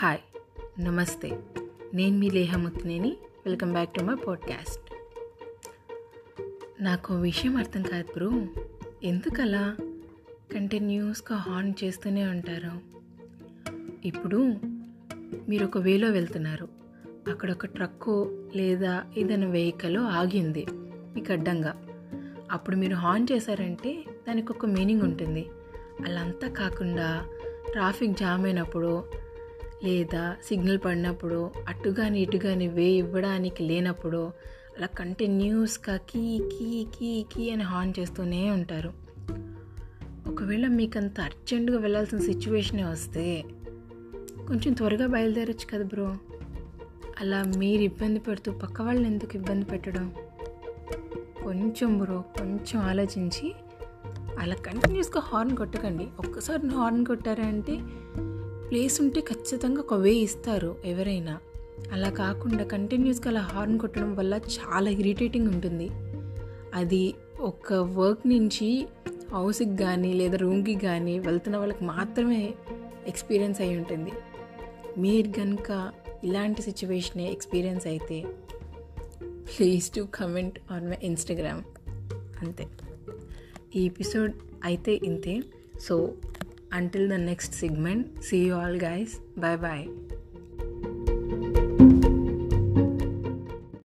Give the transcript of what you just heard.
Hi నమస్తే. నేను మీ లేహముత్నేని welcome back to my podcast నాకు విషయం అర్థం కాదు బ్రో. ఎందుకలా? కంటిన్యూస్గా హార్న్ చేస్తూనే ఉంటారు. ఇప్పుడు మీరు ఒక వేలో వెళ్తున్నారు. అక్కడ ఒక ట్రక్కు లేదా ఏదైనా వెహికల్ ఆగింది మీకు అడ్డంగా. అప్పుడు మీరు హార్న్ చేశారంటే దానికి ఒక మీనింగ్ ఉంటుంది. అలా అంతా కాకుండా ట్రాఫిక్ జామ్ అయినప్పుడు లేదా సిగ్నల్ పడినప్పుడు అటు కానీ ఇటు కానీ వే ఇవ్వడానికి లేనప్పుడు అలా కంటిన్యూస్గా కీ కీ కీ కీ అని హార్న్ చేస్తూనే ఉంటారు. ఒకవేళ మీకు అంత అర్జెంటుగా వెళ్ళాల్సిన సిచ్యువేషనే వస్తే కొంచెం త్వరగా బయలుదేరొచ్చు కదా బ్రో. అలా మీరు ఇబ్బంది పెడుతూ పక్క వాళ్ళని ఎందుకు ఇబ్బంది పెట్టడం? కొంచెం బ్రో కొంచెం ఆలోచించి అలా కంటిన్యూస్గా హార్న్ కొట్టకండి. ఒక్కసారి హార్న్ కొట్టారంటే ప్లేస్ ఉంటే ఖచ్చితంగా ఒక వే ఇస్తారు ఎవరైనా. అలా కాకుండా కంటిన్యూస్గా అలా హార్న్ కొట్టడం వల్ల చాలా ఇరిటేటింగ్ ఉంటుంది. అది ఒక వర్క్ నుంచి హౌస్కి కానీ లేదా రూమ్కి కానీ వెళ్తున్న వాళ్ళకి మాత్రమే ఎక్స్పీరియన్స్ అయి ఉంటుంది. మీరు కనుక ఇలాంటి సిచ్యువేషనే ఎక్స్పీరియన్స్ అయితే please to comment on my Instagram. అంతే. ఈ ఎపిసోడ్ అయితే ఇంతే. So Until the next segment, see you all guys. Bye bye.